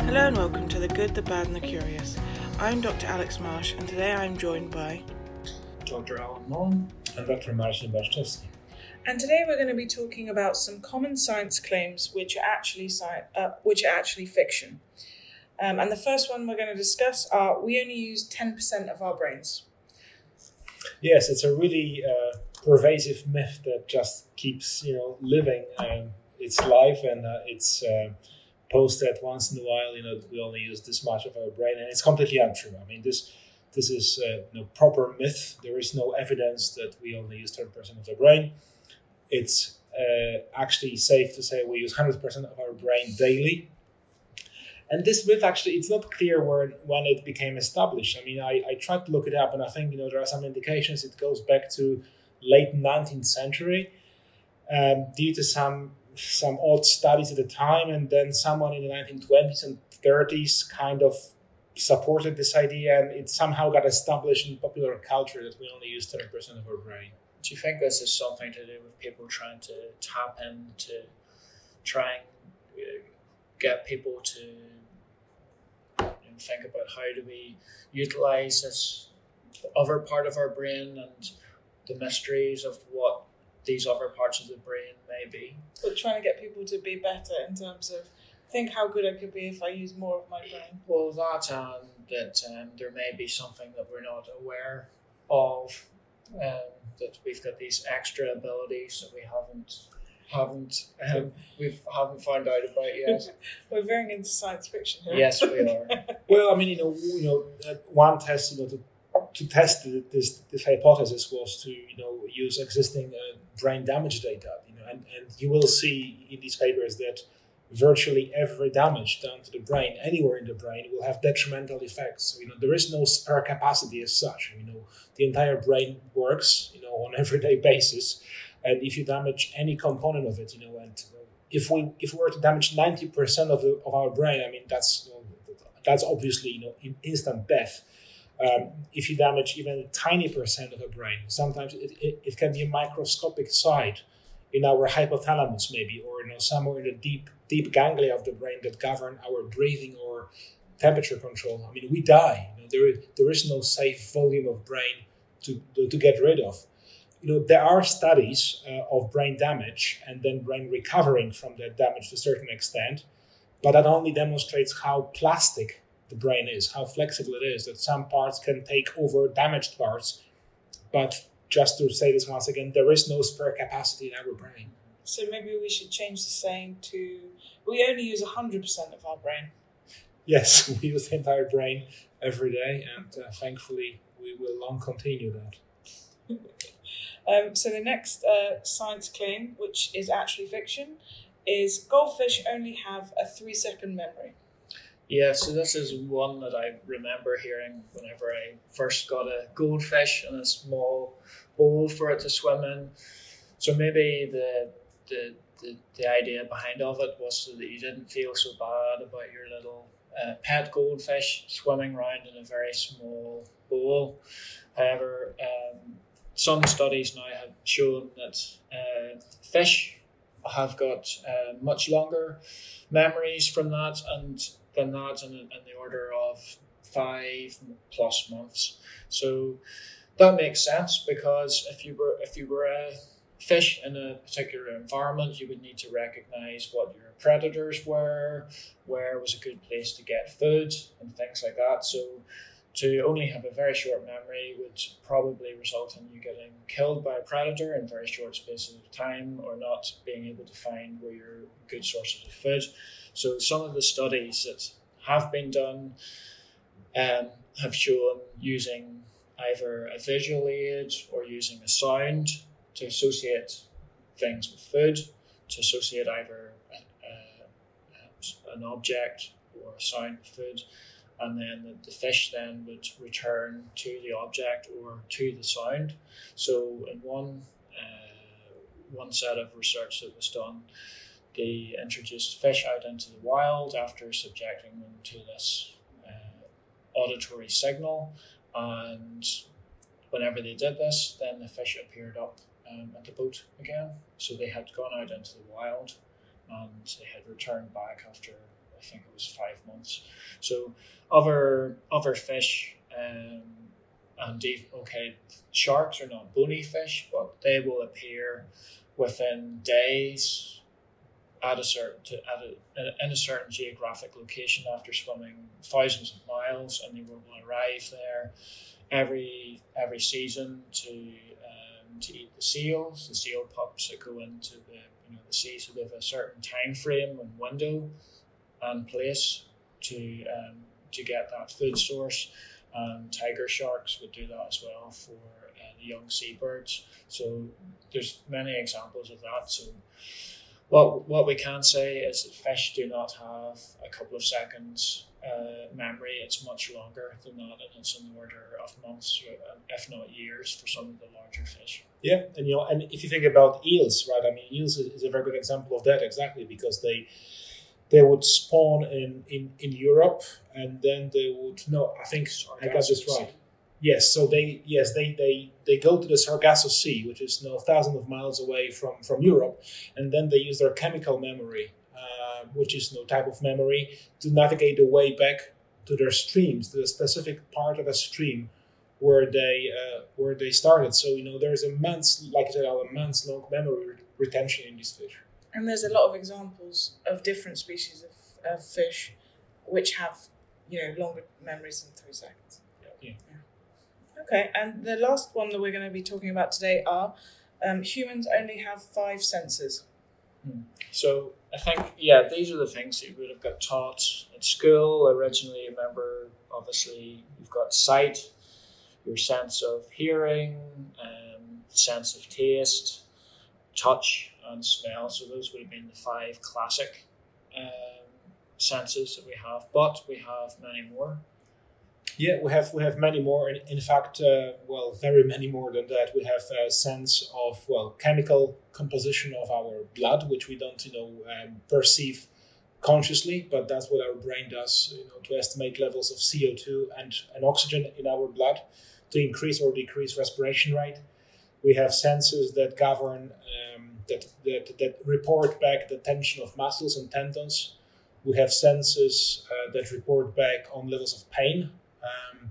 Hello and welcome to The Good, the Bad and the Curious. I'm Dr. Aleks Marsh and today I'm joined by Dr. Alan Mullan. and Dr. Marcin Barszczewski. And today we're going to be talking about some common science claims which are actually sci- uh, which are actually fiction. Um, and the first one we're going to discuss are we only use 10% of our brains. Yes, it's a really uh, pervasive myth that just keeps you know living um, its life, and uh, it's uh, posted once in a while. You know, we only use this much of our brain, and it's completely untrue. I mean, this this is uh, you know, proper myth. There is no evidence that we only use ten percent of the brain. It's uh, actually safe to say we use hundred percent of our brain daily. And this myth actually, it's not clear where when it became established. I mean, I, I tried to look it up, and I think you know there are some indications it goes back to late 19th century, um, due to some some odd studies at the time, and then someone in the 1920s and 30s kind of supported this idea, and it somehow got established in popular culture that we only use 10% of our brain. Do you think this is something to do with people trying to tap into, trying and uh, get people to think about how do we utilize this other part of our brain and the mysteries of what these other parts of the brain may be? But trying to get people to be better in terms of think how good I could be if I use more of my brain. Well, that and that um, there may be something that we're not aware of, um, that we've got these extra abilities that we haven't haven't um, we haven't found out about yet. We're veering into science fiction here. yes, we are. Well, I mean, you know, you know, uh, one test, you know, to, to test this this hypothesis was to you know use existing uh, brain damage data, you know, and, and you will see in these papers that virtually every damage done to the brain anywhere in the brain will have detrimental effects. So, you know, there is no spare capacity as such. You know, the entire brain works, you know, on everyday basis, and if you damage any component of it, you know, and if we if we were to damage ninety percent of the, of our brain, I mean, that's you know, that's obviously you know in instant death. Um, if you damage even a tiny percent of the brain, sometimes it, it, it can be a microscopic site in our hypothalamus, maybe, or you know somewhere in the deep deep ganglia of the brain that govern our breathing or temperature control. I mean, we die. You know, there is there is no safe volume of brain to to get rid of. You know, there are studies uh, of brain damage and then brain recovering from that damage to a certain extent, but that only demonstrates how plastic the brain is, how flexible it is, that some parts can take over damaged parts. But just to say this once again, there is no spare capacity in our brain. So maybe we should change the saying to we only use 100% of our brain. Yes, we use the entire brain every day, and uh, thankfully, we will long continue that. Um, so the next uh, science claim, which is actually fiction, is goldfish only have a three second memory. Yeah, so this is one that I remember hearing whenever I first got a goldfish in a small bowl for it to swim in. So maybe the the, the, the idea behind of it was so that you didn't feel so bad about your little uh, pet goldfish swimming around in a very small bowl. However, um, some studies now have shown that uh, fish have got uh, much longer memories from that and than that in, in the order of five plus months. So that makes sense because if you were if you were a fish in a particular environment, you would need to recognize what your predators were, where was a good place to get food, and things like that. So to only have a very short memory would probably result in you getting killed by a predator in very short spaces of time or not being able to find where your good sources of food. So some of the studies that have been done um, have shown using either a visual aid or using a sound to associate things with food, to associate either a, a, an object or a sound with food and then the, fish then would return to the object or to the sound. So in one uh, one set of research that was done, they introduced fish out into the wild after subjecting them to this uh, auditory signal, and whenever they did this, then the fish appeared up um, at the boat again. So they had gone out into the wild and they had returned back after I think it was five months. So other other fish um, and okay, sharks are not bony fish, but they will appear within days at a certain to, at a, in a certain geographic location after swimming thousands of miles, and they will arrive there every every season to um, to eat the seals, the seal pups that go into the you know the sea. So they have a certain time frame and window and place to um, to get that food source. And tiger sharks would do that as well for uh, the young seabirds. So there's many examples of that. So what what we can say is that fish do not have a couple of seconds uh, memory. It's much longer than that, and it's in the order of months, uh, if not years, for some of the larger fish. Yeah, and you know, and if you think about eels, right? I mean, eels is a very good example of that, exactly because they they would spawn in in in Europe, and then they would no, I think I got this right. Yes, so they yes they they they go to the Sargasso Sea, which is you know, thousands of miles away from from Europe, and then they use their chemical memory, uh, which is no type of memory, to navigate the way back to their streams, to a specific part of a stream where they uh, where they started. So you know there's immense, like I said, immense long memory retention in these fish. And there's a lot of examples of different species of, of fish which have you know longer memories than three seconds. Yeah. yeah. Okay, and the last one that we're going to be talking about today are um, humans only have five senses. Hmm. So I think, yeah, these are the things that you would have got taught at school originally. Remember, obviously, you've got sight, your sense of hearing, um, sense of taste, touch, and smell. So those would have been the five classic um, senses that we have, but we have many more. Yeah, we have we have many more. In, in fact, uh, well, very many more than that. We have a sense of well chemical composition of our blood, which we don't you know um, perceive consciously, but that's what our brain does. You know, to estimate levels of CO two and, and oxygen in our blood, to increase or decrease respiration rate. We have senses that govern um, that, that that report back the tension of muscles and tendons. We have senses uh, that report back on levels of pain um,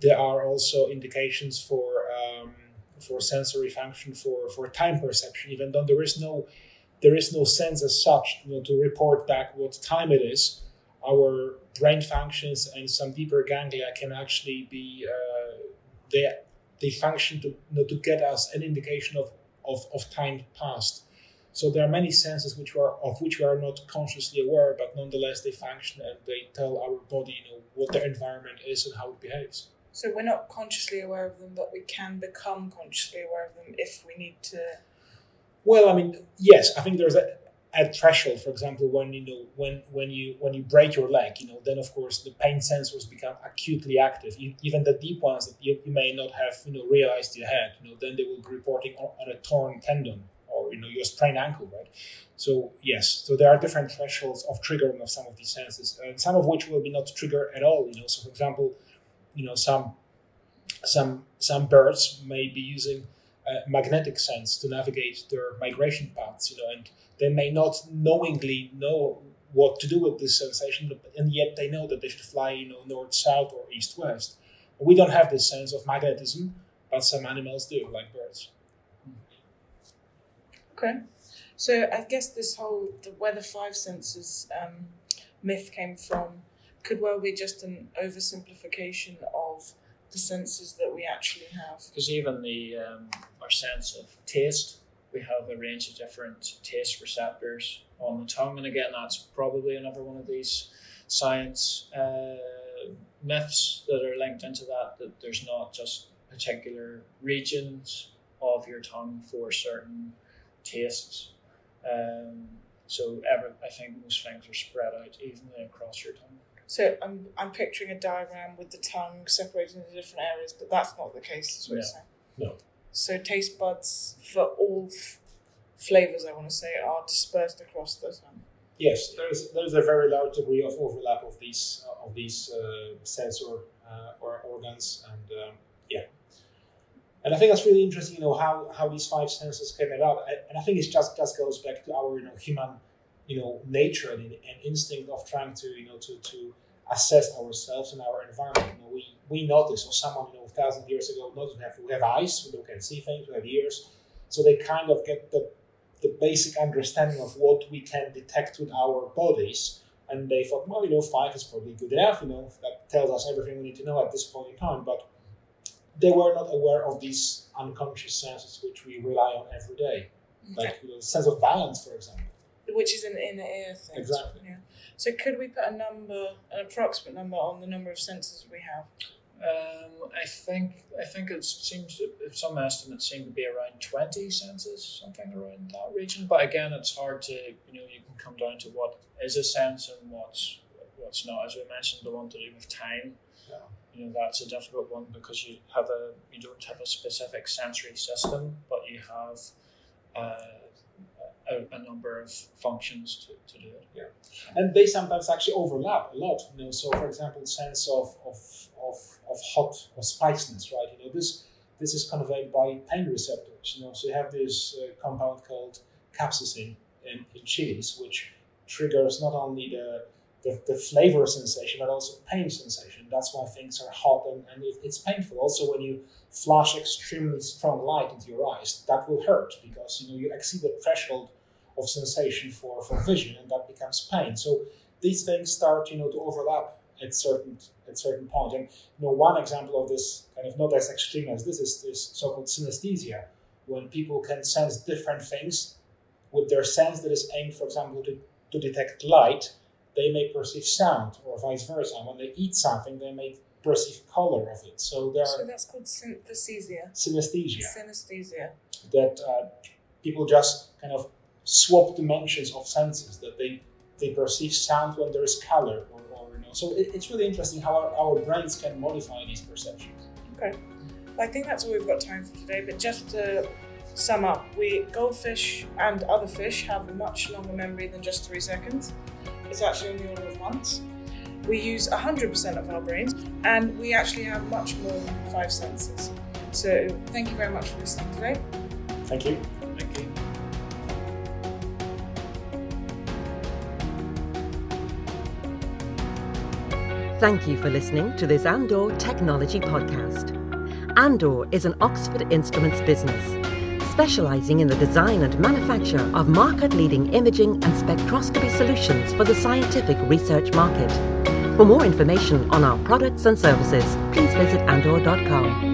there are also indications for um, for sensory function for, for time perception, even though there is no there is no sense as such you know, to report back what time it is. Our brain functions and some deeper ganglia can actually be uh, they they function to you know, to get us an indication of, of, of time past. So there are many senses which are of which we are not consciously aware, but nonetheless they function and they tell our body, you know, what their environment is and how it behaves. So we're not consciously aware of them, but we can become consciously aware of them if we need to. Well, I mean, yes, I think there's a, a threshold. For example, when you know when when you when you break your leg, you know, then of course the pain sensors become acutely active. You, even the deep ones that you, you may not have you know realized you had, you know, then they will be reporting on, on a torn tendon or you know your sprained ankle, right? So yes, so there are different thresholds of triggering of some of these senses, and some of which will be not trigger at all. You know, so for example, you know some some some birds may be using magnetic sense to navigate their migration paths. You know, and they may not knowingly know what to do with this sensation, and yet they know that they should fly, you know, north south or east west. We don't have this sense of magnetism, but some animals do, like birds. Okay. So I guess this whole the where the five senses um, myth came from could well be just an oversimplification of the senses that we actually have. Because even the um, our sense of taste, we have a range of different taste receptors on the tongue, and again, that's probably another one of these science uh, myths that are linked into that. That there's not just particular regions of your tongue for certain tastes. Um, so every, I think most things are spread out evenly across your tongue. So I'm, I'm picturing a diagram with the tongue separated into different areas, but that's not the case, is what you're saying. No. So taste buds for all f- flavors, I want to say, are dispersed across the tongue. Yes, there is there is a very large degree of overlap of these uh, of these uh, sensor uh, or organs, and um, yeah. And I think that's really interesting, you know, how, how these five senses came about. And I think it just, just goes back to our, you know, human, you know, nature and, and instinct of trying to, you know, to, to assess ourselves and our environment. You know, we, we notice, or someone, you know, thousand years ago noticed we have, we have eyes, we can see things, we have ears. So they kind of get the, the basic understanding of what we can detect with our bodies. And they thought, well, you know, five is probably good enough, you know, that tells us everything we need to know at this point in time. But they were not aware of these unconscious senses which we rely on every day, like you know, sense of balance, for example. Which is an inner ear thing. Exactly. Yeah. So could we put a number, an approximate number on the number of senses we have? Um, I think I think it seems if some estimates seem to be around twenty senses, something around that region. But again, it's hard to you know you can come down to what is a sense and what's what's not. As we mentioned, the one to do with time. Yeah. You know that's a difficult one because you have a you don't have a specific sensory system, but you have uh, a, a number of functions to, to do it. Yeah, and they sometimes actually overlap a lot. You know, so for example, sense of of, of, of hot or spiciness, right? You know, this this is conveyed by pain receptors. You know, so you have this uh, compound called capsaicin in, in chilies, which triggers not only the, the the flavor sensation but also pain sensation. That's why things are hot and, and it, it's painful. Also, when you flash extremely strong light into your eyes, that will hurt because you know you exceed the threshold of sensation for, for vision and that becomes pain. So these things start, you know, to overlap at certain at certain point. And you know, one example of this kind of not as extreme as this is this so-called synesthesia, when people can sense different things with their sense that is aimed, for example, to, to detect light, they may perceive sound, or vice versa. When they eat something, they may perceive color of it. So there So that's called synthesia. synesthesia Synesthesia. that uh, people just kind of swap dimensions of senses that they they perceive sound when there is color or, or you know so it, it's really interesting how our, our brains can modify these perceptions Okay. Well, I think that's all we've got time for today. But just to sum up, we goldfish and other fish have a much longer memory than just three seconds. It's actually on the order of months. We use 100% of our brains, and we actually have much more than five senses. So thank you very much for listening today. thank you Thank you. Thank you for listening to this Andor Technology Podcast. Andor is an Oxford Instruments business, specializing in the design and manufacture of market leading imaging and spectroscopy solutions for the scientific research market. For more information on our products and services, please visit andor.com.